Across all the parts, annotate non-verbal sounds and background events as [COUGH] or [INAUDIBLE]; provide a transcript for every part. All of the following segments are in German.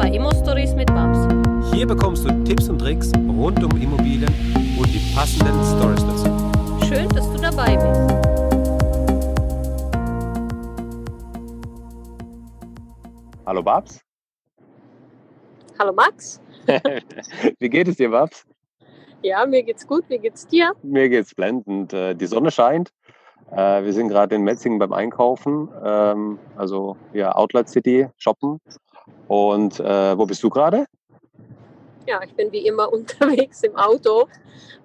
bei Immo Stories mit Babs. Hier bekommst du Tipps und Tricks rund um Immobilien und die passenden Stories dazu. Schön, dass du dabei bist. Hallo Babs. Hallo Max. [LAUGHS] Wie geht es dir, Babs? Ja, mir geht's gut. Wie geht's dir? Mir geht's blendend. Äh, Die Sonne scheint. Äh, Wir sind gerade in Metzingen beim Einkaufen, ähm, also ja, Outlet City shoppen. Und äh, wo bist du gerade? Ja, ich bin wie immer [LAUGHS] unterwegs im Auto.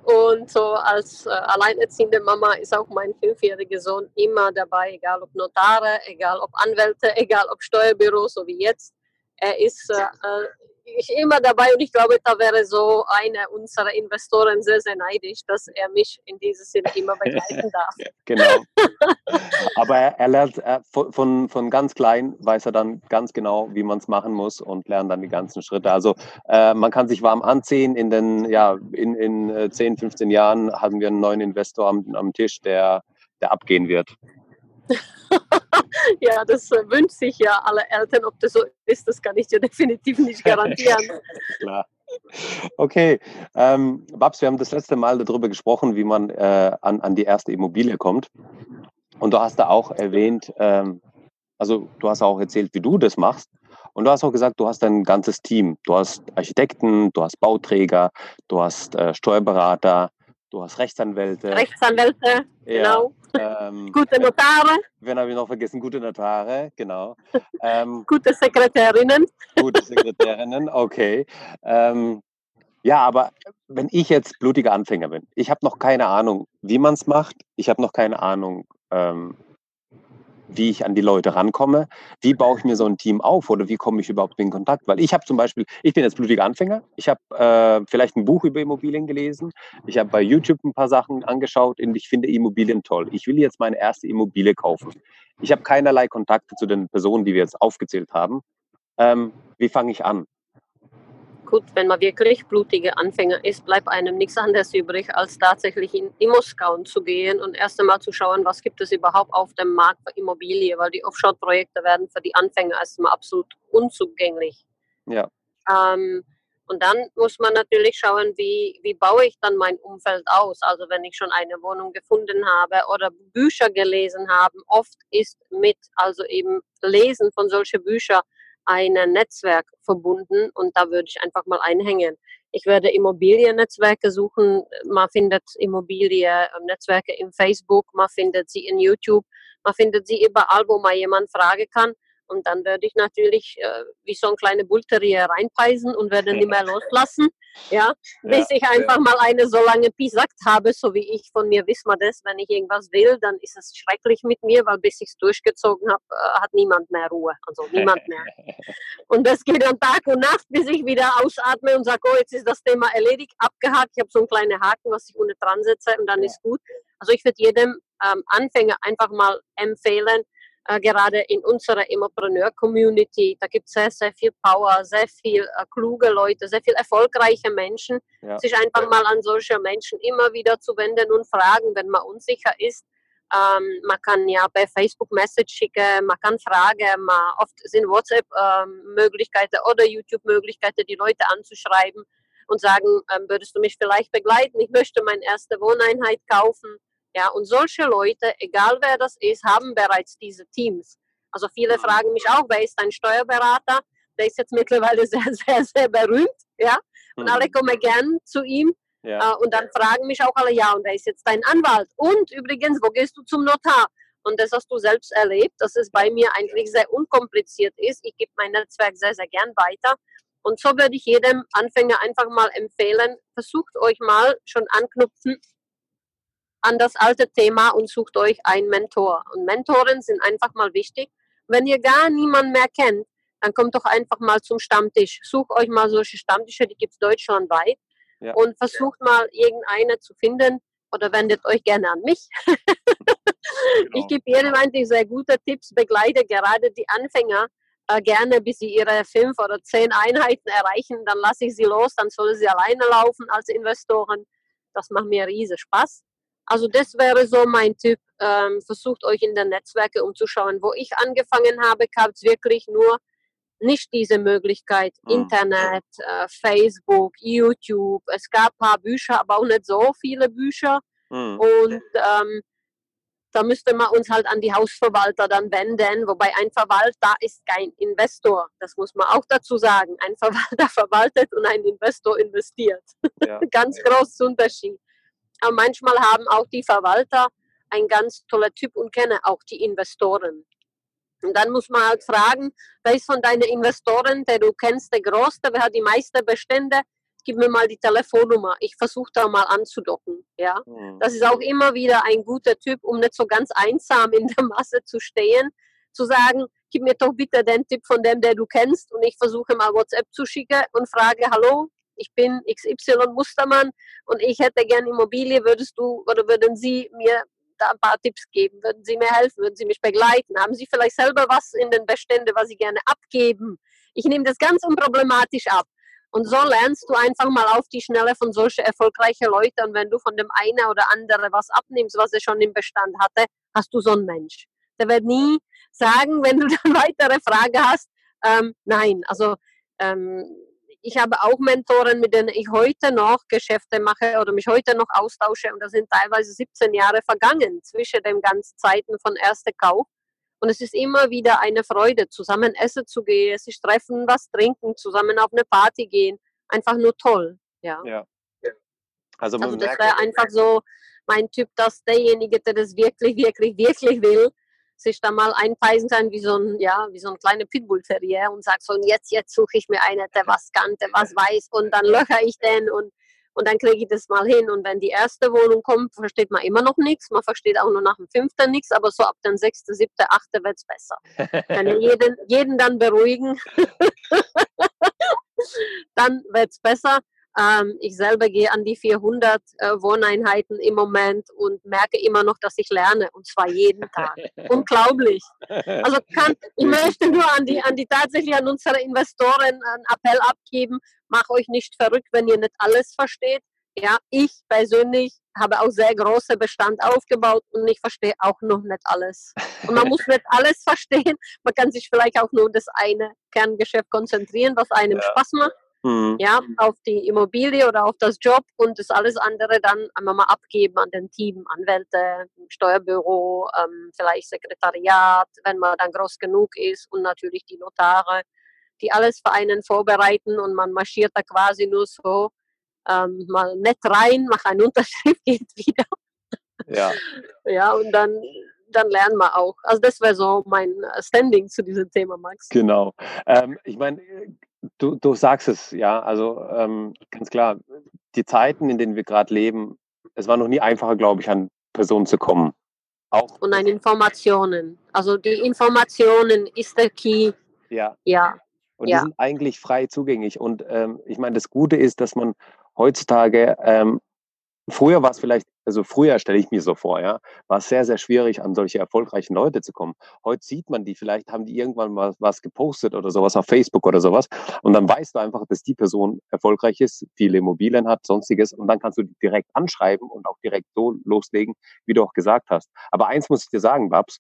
Und so als äh, alleinerziehende Mama ist auch mein fünfjähriger Sohn immer dabei, egal ob Notare, egal ob Anwälte, [LAUGHS] egal ob Steuerbüro, so wie jetzt. Er ist äh, äh, ich immer dabei und ich glaube, da wäre so einer unserer Investoren sehr, sehr neidisch, dass er mich in diesem Sinne immer begleiten darf. [LAUGHS] Genau. Aber er, er lernt äh, von, von, ganz klein, weiß er dann ganz genau, wie man es machen muss und lernt dann die ganzen Schritte. Also äh, man kann sich warm anziehen. In den, ja, in, in äh, 10, 15 Jahren haben wir einen neuen Investor am, am Tisch, der, der abgehen wird. Ja, das äh, wünscht sich ja alle Eltern. Ob das so ist, das kann ich dir [LAUGHS] definitiv nicht garantieren. [LAUGHS] Klar. Okay, ähm, Babs, wir haben das letzte Mal darüber gesprochen, wie man äh, an, an die erste Immobilie kommt. Und du hast da auch erwähnt, ähm, also du hast auch erzählt, wie du das machst. Und du hast auch gesagt, du hast ein ganzes Team. Du hast Architekten, du hast Bauträger, du hast äh, Steuerberater, du hast Rechtsanwälte. Rechtsanwälte, Ja, genau. Ähm, Gute Notare, Wen habe ich noch vergessen? Gute Notare, genau. Ähm, [LAUGHS] gute Sekretärinnen. Gute Sekretärinnen, okay. Ähm, ja, aber wenn ich jetzt blutiger Anfänger bin, ich habe noch keine Ahnung, wie man es macht, ich habe noch keine Ahnung, ähm, wie ich an die Leute rankomme, wie baue ich mir so ein Team auf oder wie komme ich überhaupt in Kontakt? Weil ich habe zum Beispiel, ich bin jetzt blutiger Anfänger, ich habe äh, vielleicht ein Buch über Immobilien gelesen, ich habe bei YouTube ein paar Sachen angeschaut und ich finde Immobilien toll. Ich will jetzt meine erste Immobilie kaufen. Ich habe keinerlei Kontakte zu den Personen, die wir jetzt aufgezählt haben. Ähm, wie fange ich an? Gut, wenn man wirklich blutige Anfänger ist, bleibt einem nichts anderes übrig, als tatsächlich in Immoscout zu gehen und erst einmal zu schauen, was gibt es überhaupt auf dem Markt für Immobilie, weil die Offshore-Projekte werden für die Anfänger erstmal absolut unzugänglich. Ja. Ähm, und dann muss man natürlich schauen, wie, wie baue ich dann mein Umfeld aus. Also wenn ich schon eine Wohnung gefunden habe oder Bücher gelesen habe, oft ist mit, also eben Lesen von solchen Büchern ein Netzwerk verbunden und da würde ich einfach mal einhängen. Ich werde Immobiliennetzwerke suchen. Man findet Immobiliennetzwerke im Facebook, man findet sie in YouTube, man findet sie überall, wo man jemand fragen kann. Und dann werde ich natürlich äh, wie so ein kleiner Bullterrier reinpeisen und werde nicht mehr [LAUGHS] loslassen, ja, bis Ja, ich einfach mal eine so lange Pisakt habe, so wie ich von mir wissen wir das, wenn ich irgendwas will, dann ist es schrecklich mit mir, weil bis ich es durchgezogen habe, äh, hat niemand mehr Ruhe, also niemand mehr. [LAUGHS] Und das geht dann Tag und Nacht, bis ich wieder ausatme und sage, oh, jetzt ist das Thema erledigt, abgehakt. Ich habe so einen kleinen Haken, was ich unten dran setze und dann Ja. ist gut. Also ich würde jedem ähm, Anfänger einfach mal empfehlen, äh, gerade in unserer Immopreneur-Community, da gibt es sehr, sehr viel Power, sehr viel äh, kluge Leute, sehr viel erfolgreiche Menschen, Ja. sich einfach mal an solche Menschen immer wieder zu wenden und fragen, wenn man unsicher ist. Ähm, man kann ja per Facebook Message schicken, man kann fragen, man, oft sind WhatsApp-Möglichkeiten oder YouTube-Möglichkeiten, die Leute anzuschreiben und sagen, ähm, würdest du mich vielleicht begleiten? Ich möchte meine erste Wohneinheit kaufen. Ja, und solche Leute, egal wer das ist, haben bereits diese Teams. Also viele Mhm. fragen mich auch, wer ist ein Steuerberater? Der ist jetzt mittlerweile [LAUGHS] sehr, sehr, sehr berühmt. Ja, und alle Mhm. kommen gern zu ihm. Ja. Äh, und dann fragen mich auch alle, ja, und wer ist jetzt dein Anwalt? Und übrigens, wo gehst du zum Notar? Und das hast du selbst erlebt, dass es bei mir eigentlich sehr unkompliziert ist. Ich gebe mein Netzwerk sehr, sehr gern weiter. Und so würde ich jedem Anfänger einfach mal empfehlen, versucht euch mal schon anknüpfen an das alte Thema und sucht euch einen Mentor. Und Mentoren sind einfach mal wichtig. Wenn ihr gar niemanden mehr kennt, dann kommt doch einfach mal zum Stammtisch. Sucht euch mal solche Stammtische, die gibt es deutschlandweit. Ja. Und versucht mal irgendeine zu finden oder wendet euch gerne an mich. [LAUGHS] Ich Genau. gebe jedem eigentlich sehr gute Tipps, begleite gerade die Anfänger äh, gerne, bis sie ihre fünf oder zehn Einheiten erreichen. Dann lasse ich sie los, dann sollen sie alleine laufen als Investoren. Das macht mir riesen Spaß. Also das wäre so mein Tipp. Ähm, versucht euch in den Netzwerken umzuschauen. Wo ich angefangen habe, gab es wirklich nur nicht diese Möglichkeit. Mhm. Internet, äh, Facebook, YouTube. Es gab ein paar Bücher, aber auch nicht so viele Bücher. Mhm. Und ähm, da müsste man uns halt an die Hausverwalter dann wenden, wobei ein Verwalter ist kein Investor. Das muss man auch dazu sagen. Ein [LAUGHS] Verwalter verwaltet und ein Investor investiert. Ja. ganz großer Unterschied. Aber manchmal haben auch die Verwalter ein ganz toller Typ und kennen auch die Investoren. Und dann muss man halt fragen, wer ist von deinen Investoren, der du kennst, der größte, wer hat die meisten Bestände? Gib mir mal die Telefonnummer. Ich versuche da mal anzudocken. Ja, Mhm. das ist auch immer wieder ein guter Typ, um nicht so ganz einsam in der Masse zu stehen, zu sagen, gib mir doch bitte den Tipp von dem, der du kennst und ich versuche mal WhatsApp zu schicken und frage, hallo, ich bin XY Mustermann und ich hätte gern Immobilie, würdest du oder würden Sie mir da ein paar Tipps geben? Würden Sie mir helfen? Würden Sie mich begleiten? Haben Sie vielleicht selber was in den Beständen, was Sie gerne abgeben? Ich nehme das ganz unproblematisch ab. Und so lernst du einfach mal auf die Schnelle von solchen erfolgreichen Leuten. Und wenn du von dem einen oder anderen was abnimmst, was er schon im Bestand hatte, hast du so einen Mensch. Der wird nie sagen, wenn du [LAUGHS] dann weitere Frage hast, ähm, nein. Also ähm, ich habe auch Mentoren, mit denen ich heute noch Geschäfte mache oder mich heute noch austausche. Und da sind teilweise 17 Jahre vergangen zwischen den ganzen Zeiten von erster Kauf. Und es ist immer wieder eine Freude, zusammen essen zu gehen, sich treffen, was trinken, zusammen auf eine Party gehen. Einfach nur toll. Ja. Ja. Also Also das wäre einfach so mein Typ, dass derjenige, der das wirklich, wirklich, wirklich will, sich da mal einpeisen kann wie so ein, ja, wie so ein kleiner Pitbull-Terrier und sagt so, und jetzt, jetzt suche ich mir einen, der was kann, der was weiß und dann löcher ich den und, und dann kriege ich das mal hin. Und wenn die erste Wohnung kommt, versteht man immer noch nichts. Man versteht auch nur nach dem fünften nichts, aber so ab dem sechsten, siebten, achten wird es besser. Kann ich jeden, jeden dann beruhigen. [LAUGHS] dann wird es besser. Ähm, ich selber gehe an die 400 äh, Wohneinheiten im Moment und merke immer noch, dass ich lerne und zwar jeden Tag. [LAUGHS] Unglaublich. Also kann, ich möchte nur an die, an die tatsächlich an unsere Investoren einen Appell abgeben, mach euch nicht verrückt, wenn ihr nicht alles versteht. Ja, ich persönlich habe auch sehr große Bestand aufgebaut und ich verstehe auch noch nicht alles. Und man muss nicht alles [LAUGHS] verstehen. Man kann sich vielleicht auch nur das eine Kerngeschäft konzentrieren, was einem Ja. Spaß macht Mhm. ja, auf die Immobilie oder auf das Job und das alles andere dann einmal mal abgeben an den Team, Anwälte, Steuerbüro, ähm, vielleicht Sekretariat, wenn man dann groß genug ist und natürlich die Notare, die alles für einen vorbereiten und man marschiert da quasi nur so ähm, mal nett rein, macht eine Unterschrift, [LAUGHS] geht wieder. ja. Ja, und dann, dann lernen wir auch. Also das wäre so mein äh, Standing zu diesem Thema, Max. Genau. Ähm, ich meine, du, du sagst es, ja, also ähm, ganz klar, die Zeiten, in denen wir gerade leben, es war noch nie einfacher, glaube ich, an Personen zu kommen. Auch, Und an Informationen. Also die Informationen ist der Key. ja, Ja, und Ja. die sind eigentlich frei zugänglich. Und ähm, ich meine, das Gute ist, dass man heutzutage, ähm, früher war es vielleicht, also früher stelle ich mir so vor, ja, war es sehr, sehr schwierig, an solche erfolgreichen Leute zu kommen. Heute sieht man die, vielleicht haben die irgendwann mal was gepostet oder sowas auf Facebook oder sowas. Und dann weißt du einfach, dass die Person erfolgreich ist, viele Immobilien hat, sonstiges. Und dann kannst du direkt anschreiben und auch direkt so loslegen, wie du auch gesagt hast. Aber eins muss ich dir sagen, Babs,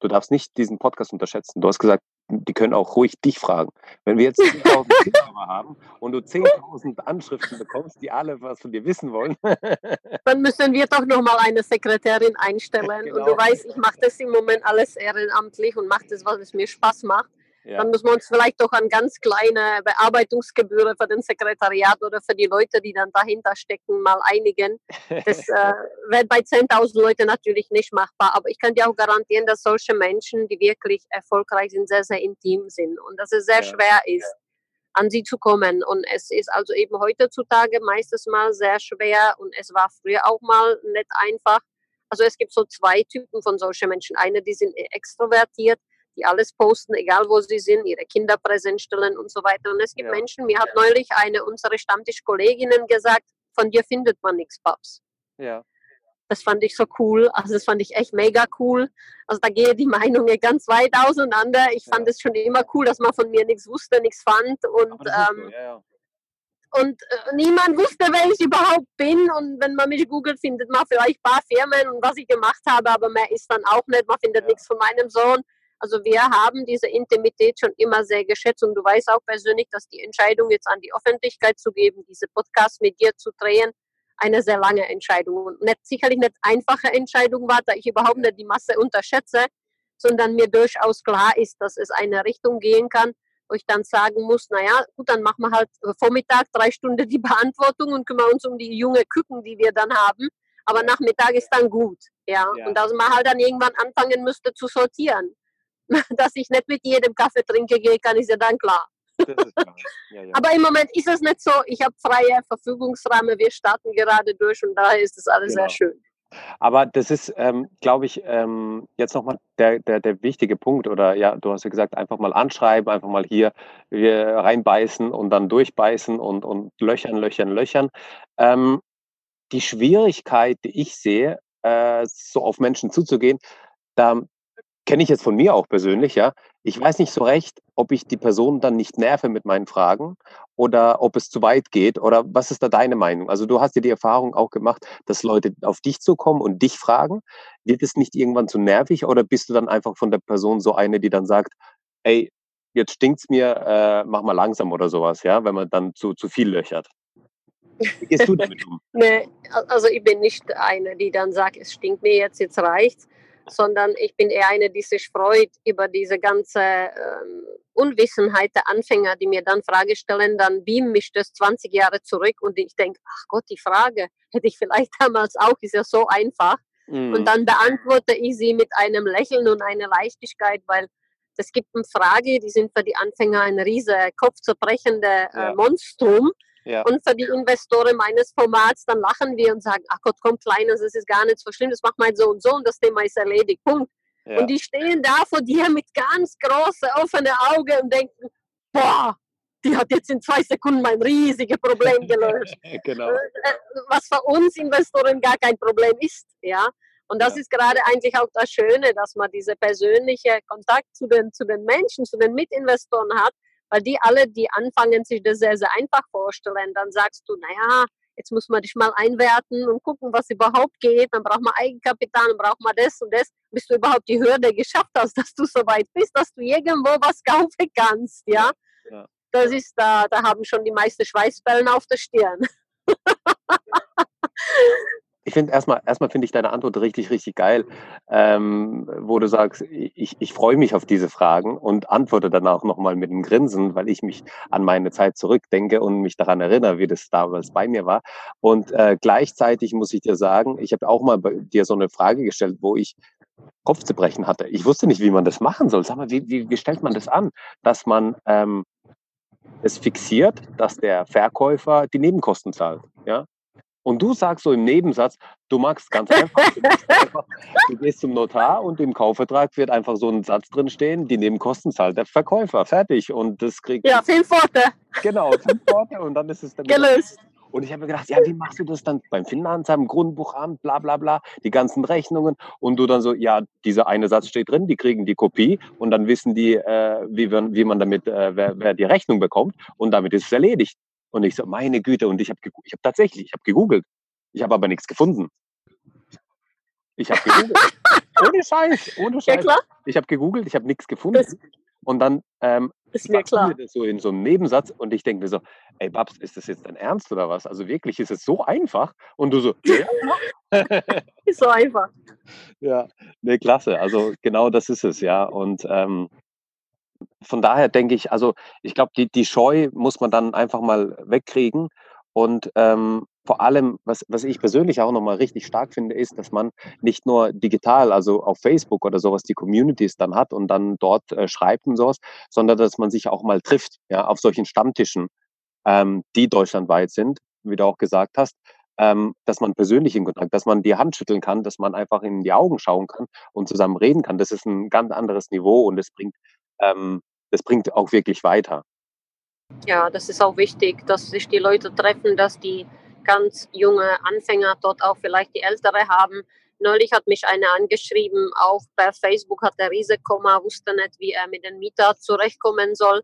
du darfst nicht diesen Podcast unterschätzen. Du hast gesagt, die können auch ruhig dich fragen. Wenn wir jetzt 10.000 Zuschauer [LAUGHS] haben und du 10.000 Anschriften bekommst, die alle was von dir wissen wollen, [LAUGHS] dann müssen wir doch noch mal eine Sekretärin einstellen. Und Genau. du weißt, ich mache das im Moment alles ehrenamtlich und mache das, was es mir Spaß macht. Ja, Dann müssen wir uns vielleicht doch an ganz kleine Bearbeitungsgebühren für den Sekretariat oder für die Leute, die dann dahinter stecken, mal einigen. Das [LAUGHS] äh, wird bei 10.000 Leuten natürlich nicht machbar. Aber ich kann dir auch garantieren, dass solche Menschen, die wirklich erfolgreich sind, sehr, sehr intim sind und dass es sehr Ja. schwer ist, an sie zu kommen. Und es ist also eben heutzutage meistens mal sehr schwer und es war früher auch mal nicht einfach. Also es gibt so zwei Typen von solchen Menschen. Eine, die sind extrovertiert, die alles posten, egal wo sie sind, ihre Kinder präsent stellen und so weiter. Und es gibt Ja. Menschen, mir hat neulich eine unserer Stammtischkolleginnen gesagt, von dir findet man nichts, Paps. ja, Das fand ich so cool. Also das fand ich echt mega cool. Also da gehen die Meinungen ganz weit auseinander. Ich fand es schon immer cool, dass man von mir nichts wusste, nichts fand und ähm, ja, ja. und äh, niemand wusste, wer ich überhaupt bin. Und wenn man mich googelt, findet man vielleicht ein paar Firmen und was ich gemacht habe, aber mehr ist dann auch nicht. Man findet Ja. nichts von meinem Sohn. Also wir haben diese Intimität schon immer sehr geschätzt und du weißt auch persönlich, dass die Entscheidung jetzt an die Öffentlichkeit zu geben, diese Podcast mit dir zu drehen, eine sehr lange Entscheidung und nicht, sicherlich nicht einfache Entscheidung war, da ich überhaupt nicht die Masse unterschätze, sondern mir durchaus klar ist, dass es eine Richtung gehen kann, wo ich dann sagen muss, naja, gut, dann machen wir halt Vormittag drei Stunden die Beantwortung und kümmern uns um die junge Küken, die wir dann haben. Aber Nachmittag ist dann gut, ja. ja. Und dass man halt dann irgendwann anfangen müsste zu sortieren. [LAUGHS] dass ich nicht mit jedem Kaffee trinke gehen kann, ist ja dann klar. Ja, ja. Aber im Moment ist es nicht so. Ich habe freie Verfügungsrahmen. Wir starten gerade durch und daher ist es alles genau. sehr schön. Aber das ist, ähm, glaube ich, ähm, jetzt nochmal der, der, der wichtige Punkt. Oder ja, du hast ja gesagt, einfach mal anschreiben, einfach mal hier, hier reinbeißen und dann durchbeißen und, und löchern, löchern, löchern. Ähm, die Schwierigkeit, die ich sehe, äh, so auf Menschen zuzugehen, da, kenne ich jetzt von mir auch persönlich, ja. Ich weiß nicht so recht, ob ich die Person dann nicht nerve mit meinen Fragen oder ob es zu weit geht oder was ist da deine Meinung? Also du hast ja die Erfahrung auch gemacht, dass Leute auf dich zukommen und dich fragen. Wird es nicht irgendwann zu nervig oder bist du dann einfach von der Person so eine, die dann sagt, ey, jetzt stinkt's mir, äh, mach mal langsam oder sowas, ja, wenn man dann zu, zu viel löchert? Wie gehst du [LAUGHS] damit um? nee, also ich bin nicht eine, die dann sagt, es stinkt mir jetzt, jetzt reicht's sondern ich bin eher eine, die sich freut über diese ganze ähm, Unwissenheit der Anfänger, die mir dann Frage stellen, dann beamt mich das 20 Jahre zurück und ich denke, ach Gott, die Frage hätte ich vielleicht [LAUGHS] damals auch, ist ja so einfach. Mhm. Und dann beantworte ich sie mit einem Lächeln und einer Leichtigkeit, weil es gibt eine Frage, die sind für die Anfänger ein riese kopfzerbrechende äh, ja. Monstrum. Ja. Und für die Investoren meines Formats, dann lachen wir und sagen, ach Gott, komm Kleines, das ist gar nicht so schlimm, das macht mein so und so und das Thema ist erledigt, Punkt. Ja. Und die stehen da vor dir mit ganz großen, offenen Augen und denken, boah, die hat jetzt in zwei Sekunden mein riesiges Problem gelöst. [LAUGHS] genau. Äh, äh, was für uns Investoren gar kein Problem ist, ja. Und das ja. ist gerade eigentlich auch das Schöne, dass man diese persönliche Kontakt zu den, zu den Menschen, zu den Mitinvestoren hat, weil die alle, die anfangen, sich das sehr, sehr einfach vorstellen, dann sagst du, naja, jetzt muss man dich mal einwerten und gucken, was überhaupt geht. Dann braucht man Eigenkapital, dann braucht man das und das, bis du überhaupt die Hürde geschafft hast, [LAUGHS] dass du so weit bist, dass du irgendwo was [LAUGHS] kaufen kannst, ja. ja. Das ist da, da haben schon die meisten Schweißbällen auf der Stirn. [LAUGHS] Ich finde erstmal, erstmal finde ich deine Antwort richtig, richtig geil, ähm, wo du sagst, ich, ich freue mich auf diese Fragen und antworte dann auch nochmal mit einem Grinsen, weil ich mich an meine Zeit zurückdenke und mich daran erinnere, wie das damals bei mir war. Und äh, gleichzeitig muss ich dir sagen, ich habe auch mal bei dir so eine Frage gestellt, wo ich Kopf zu brechen hatte. Ich wusste nicht, wie man das machen soll. Sag mal, wie, wie, wie stellt man das an, dass man ähm, es fixiert, dass der Verkäufer die Nebenkosten zahlt. Ja? Und du sagst so im Nebensatz, du magst ganz einfach, du, einfach, du gehst zum Notar und im Kaufvertrag wird einfach so ein Satz drin stehen, die Nebenkosten zahlt der Verkäufer, fertig. Und das kriegt. Ja, fünf Worte. Genau, fünf Worte und dann ist es dann gelöst. Und ich habe mir gedacht, ja, wie machst du das dann beim Finanzamt, Grundbuchamt, bla bla bla, die ganzen Rechnungen und du dann so, ja, dieser eine Satz steht drin, die kriegen die Kopie und dann wissen die, äh, wie, man, wie man damit, äh, wer, wer die Rechnung bekommt und damit ist es erledigt. Und ich so, meine Güte, und ich habe ich hab tatsächlich, ich habe gegoogelt. Ich habe aber nichts gefunden. Ich habe gegoogelt. [LAUGHS] ohne Scheiß, ohne Scheiß. Ja, klar. Ich habe gegoogelt, ich habe nichts gefunden. Das und dann ähm, ist mir klar. das so in so einem Nebensatz und ich denke mir so, ey Babs, ist das jetzt dein Ernst oder was? Also wirklich, ist es so einfach? Und du so, ja. [LAUGHS] ist so einfach. [LAUGHS] Ja, nee, klasse. Also genau das ist es, ja. Und ähm, von daher denke ich, also ich glaube, die, die Scheu muss man dann einfach mal wegkriegen. Und ähm, vor allem, was, was ich persönlich auch nochmal richtig stark finde, ist, dass man nicht nur digital, also auf Facebook oder sowas, die Communities dann hat und dann dort äh, schreibt und sowas, sondern dass man sich auch mal trifft, ja, auf solchen Stammtischen, ähm, die deutschlandweit sind, wie du auch gesagt hast, ähm, dass man persönlich in Kontakt, dass man die Hand schütteln kann, dass man einfach in die Augen schauen kann und zusammen reden kann. Das ist ein ganz anderes Niveau und es bringt ähm, das bringt auch wirklich weiter. Ja, das ist auch wichtig, dass sich die Leute treffen, dass die ganz junge Anfänger dort auch vielleicht die Ältere haben. Neulich hat mich einer angeschrieben, auch per Facebook hat er Riesekomma, wusste nicht, wie er mit den Mieter zurechtkommen soll.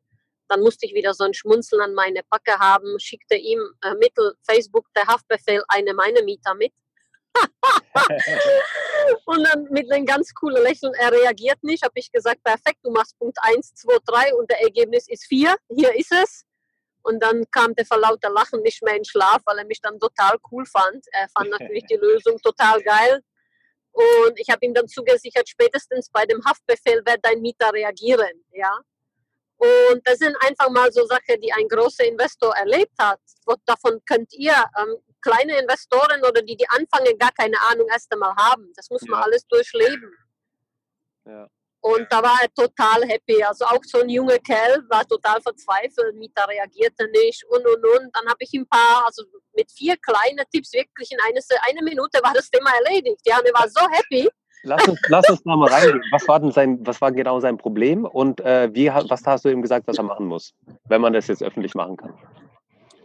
Dann musste ich wieder so ein Schmunzeln an meine Backe haben, schickte ihm äh, mittel Facebook der Haftbefehl eine meiner Mieter mit. Und dann mit einem ganz coolen Lächeln, er reagiert nicht, habe ich gesagt, perfekt, du machst Punkt 1, 2, 3 und der Ergebnis ist 4, hier ist es. Und dann kam der vor lauter Lachen nicht mehr in Schlaf, weil er mich dann total cool fand. Er fand natürlich die [LAUGHS] Lösung total geil. Und ich habe ihm dann zugesichert, spätestens bei dem Haftbefehl wird dein Mieter reagieren. Ja? Und das sind einfach mal so Sachen, die ein großer Investor erlebt hat. Davon könnt ihr ähm, kleine Investoren oder die, die anfangen, gar keine Ahnung erst einmal haben. Das muss man Ja. alles durchleben. Ja. Und da war er total happy. Also auch so ein junger Kerl war total verzweifelt. Mieter reagierte nicht und und und. Dann habe ich ein paar, also mit vier kleinen Tipps wirklich in eine, eine Minute war das Thema erledigt. Ja, und er war so happy. Lass uns, lass uns da mal reingehen. Was war denn sein, was war genau sein Problem und äh, wie, was hast du ihm gesagt, was er machen muss, wenn man das jetzt öffentlich machen kann?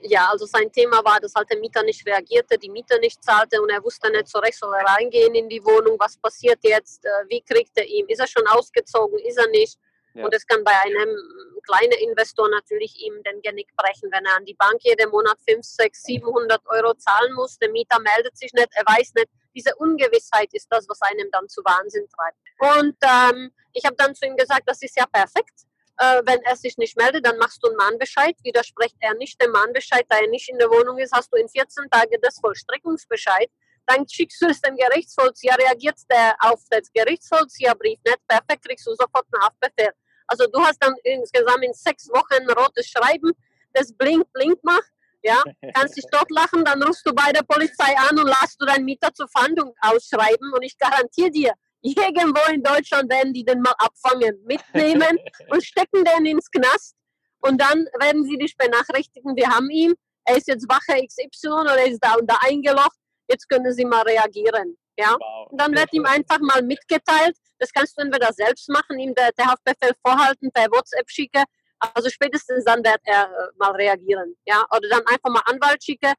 Ja, also sein Thema war, dass halt der Mieter nicht reagierte, die Miete nicht zahlte und er wusste nicht zurecht, soll er reingehen in die Wohnung, was passiert jetzt, äh, wie kriegt er ihn, ist er schon ausgezogen, ist er nicht. Ja. Und es kann bei einem kleinen Investor natürlich ihm den Genick brechen, wenn er an die Bank jeden Monat 5, 6, 700 Euro zahlen muss. Der Mieter meldet sich nicht, er weiß nicht. Diese Ungewissheit ist das, was einem dann zu Wahnsinn treibt. Und ähm, ich habe dann zu ihm gesagt, das ist ja perfekt. Äh, wenn er sich nicht meldet, dann machst du einen Mahnbescheid. Widerspricht er nicht dem Mahnbescheid, da er nicht in der Wohnung ist, hast du in 14 Tagen das Vollstreckungsbescheid. Dann schickst du es dem Gerichtsvollzieher, reagiert der auf den Gerichtsvollzieherbrief nicht, perfekt, kriegst du sofort einen Haftbefehl. Also du hast dann insgesamt in sechs Wochen ein rotes Schreiben, das blinkt, blinkt macht. Ja, [LAUGHS] kannst dich dort lachen, dann rufst du bei der Polizei an und lässt du deinen Mieter zur Fahndung ausschreiben. Und ich garantiere dir, irgendwo in Deutschland werden die den mal abfangen, mitnehmen [LAUGHS] und stecken den ins Knast. Und dann werden sie dich benachrichtigen, wir haben ihn, er ist jetzt Wache XY oder er ist da und da eingeloggt, jetzt können sie mal reagieren. Ja? Wow. Und dann wird ihm einfach mal mitgeteilt, das kannst du entweder selbst machen, ihm der, der Haftbefehl vorhalten, per WhatsApp schicken, also spätestens dann wird er äh, mal reagieren. Ja? Oder dann einfach mal Anwalt schicken,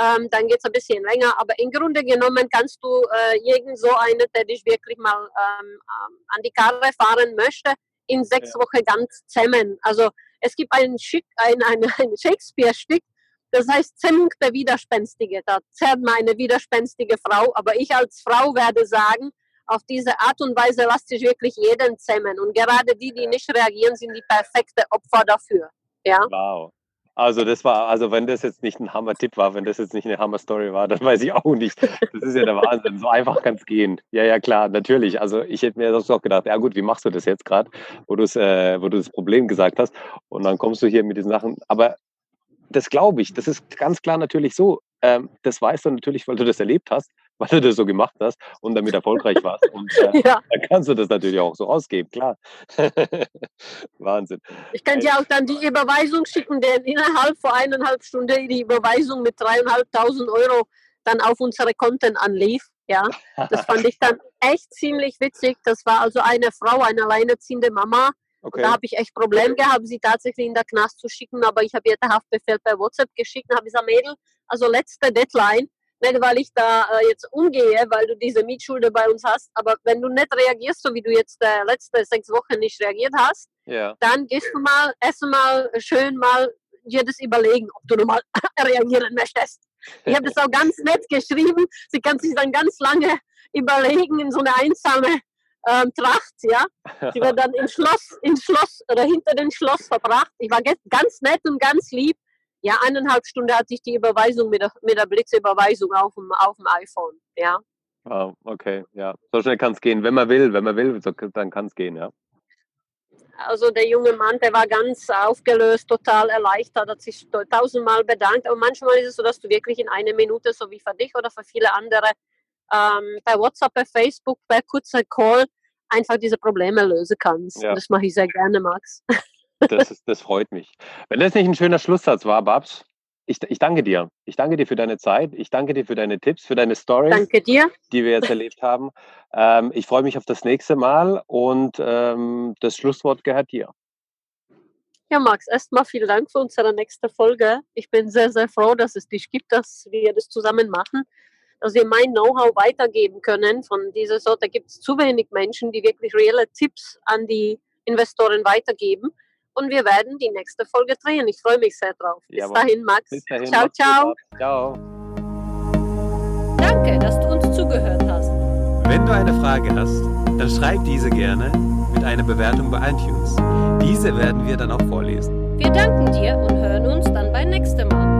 ähm, dann geht es ein bisschen länger. Aber im Grunde genommen kannst du äh, irgend so einen, der dich wirklich mal ähm, ähm, an die Karre fahren möchte, in sechs Ja. Wochen ganz zähmen. Also es gibt ein, Schick, ein, ein, [LAUGHS] ein Shakespeare-Stück, das heißt Zähmung der Widerspenstige. Da zerrt man eine widerspenstige Frau. Aber ich als Frau werde sagen, auf diese Art und Weise lässt sich wirklich jeden zähmen. Und gerade die, die nicht reagieren, sind die perfekte Opfer dafür. Ja. Wow. Also das war, also wenn das jetzt nicht ein Hammer-Tipp war, wenn das jetzt nicht eine Hammer-Story war, dann weiß ich auch nicht. Das ist ja der Wahnsinn. So einfach kann es gehen. Ja, ja, klar, natürlich. Also ich hätte mir das auch gedacht, ja gut, wie machst du das jetzt gerade, wo, äh, wo du das Problem gesagt hast. Und dann kommst du hier mit diesen Sachen. Aber das glaube ich, das ist ganz klar natürlich so. Ähm, das weißt du natürlich, weil du das erlebt hast, [LAUGHS] weil du das so gemacht hast und damit erfolgreich warst. Und äh, [LAUGHS] ja. dann kannst du das natürlich auch so rausgeben, klar. [LAUGHS] Wahnsinn. Ich kann dir auch dann die Überweisung schicken, der innerhalb von eineinhalb Stunden die Überweisung mit dreieinhalbtausend Euro dann auf unsere Konten anlief. Ja, das fand ich dann echt ziemlich witzig. Das war also eine Frau, eine alleinerziehende Mama. Okay. Da habe ich echt Probleme gehabt, sie tatsächlich in der Knast zu schicken, aber ich habe ihr den Haftbefehl per WhatsApp geschickt und habe gesagt, Mädel, also letzte Deadline, nicht weil ich da äh, jetzt umgehe, weil du diese Mietschulde bei uns hast, aber wenn du nicht reagierst, so wie du jetzt äh, letzte sechs Wochen nicht reagiert hast, Ja. dann gehst du mal erstmal schön mal dir das überlegen, ob du nochmal [LAUGHS] reagieren möchtest. Ich habe das auch ganz nett geschrieben. Sie kann sich dann ganz lange überlegen in so eine einsame ähm, Tracht, ja. Sie wird dann im Schloss, im Schloss oder hinter dem Schloss verbracht. Ich war ganz nett und ganz lieb. Ja, eineinhalb Stunden hatte ich die Überweisung mit der, mit der Blitzüberweisung auf dem, auf dem iPhone, ja. Wow, okay, ja. So schnell kann es gehen. Wenn man will, wenn man will, so, dann kann es gehen, ja. Also der junge Mann, der war ganz aufgelöst, total erleichtert, hat sich tausendmal bedankt. Aber manchmal ist es so, dass du wirklich in einer Minute, so wie für dich oder für viele andere, ähm, per WhatsApp, per Facebook, per kurzer Call einfach diese Probleme lösen kannst. Ja. Und Das mache ich sehr gerne, Max. [LAUGHS] Das, ist, das freut mich. Wenn das nicht ein schöner Schlusssatz war, Babs, ich, ich danke dir. Ich danke dir für deine Zeit. Ich danke dir für deine Tipps, für deine Stories, Danke dir. die wir jetzt erlebt haben. Ähm, ich freue mich auf das nächste Mal und ähm, das Schlusswort gehört dir. Ja, Max, erstmal vielen Dank für unsere nächste Folge. Ich bin sehr, sehr froh, dass es dich gibt, dass wir das zusammen machen, dass wir mein Know-how weitergeben können. Von dieser Sorte gibt es zu wenig Menschen, die wirklich reelle Tipps an die Investoren weitergeben. Und wir werden die nächste Folge drehen. Ich freue mich sehr drauf. Bis Jawohl. dahin, Max. Bis dahin. Ciao, gut, ciao. Ciao. Danke, dass du uns uns zugehört hast. Wenn du eine Frage hast, dann schreib diese gerne mit einer Bewertung bei iTunes. Diese werden wir dann auch vorlesen. Wir danken dir und hören uns dann beim nächsten Mal.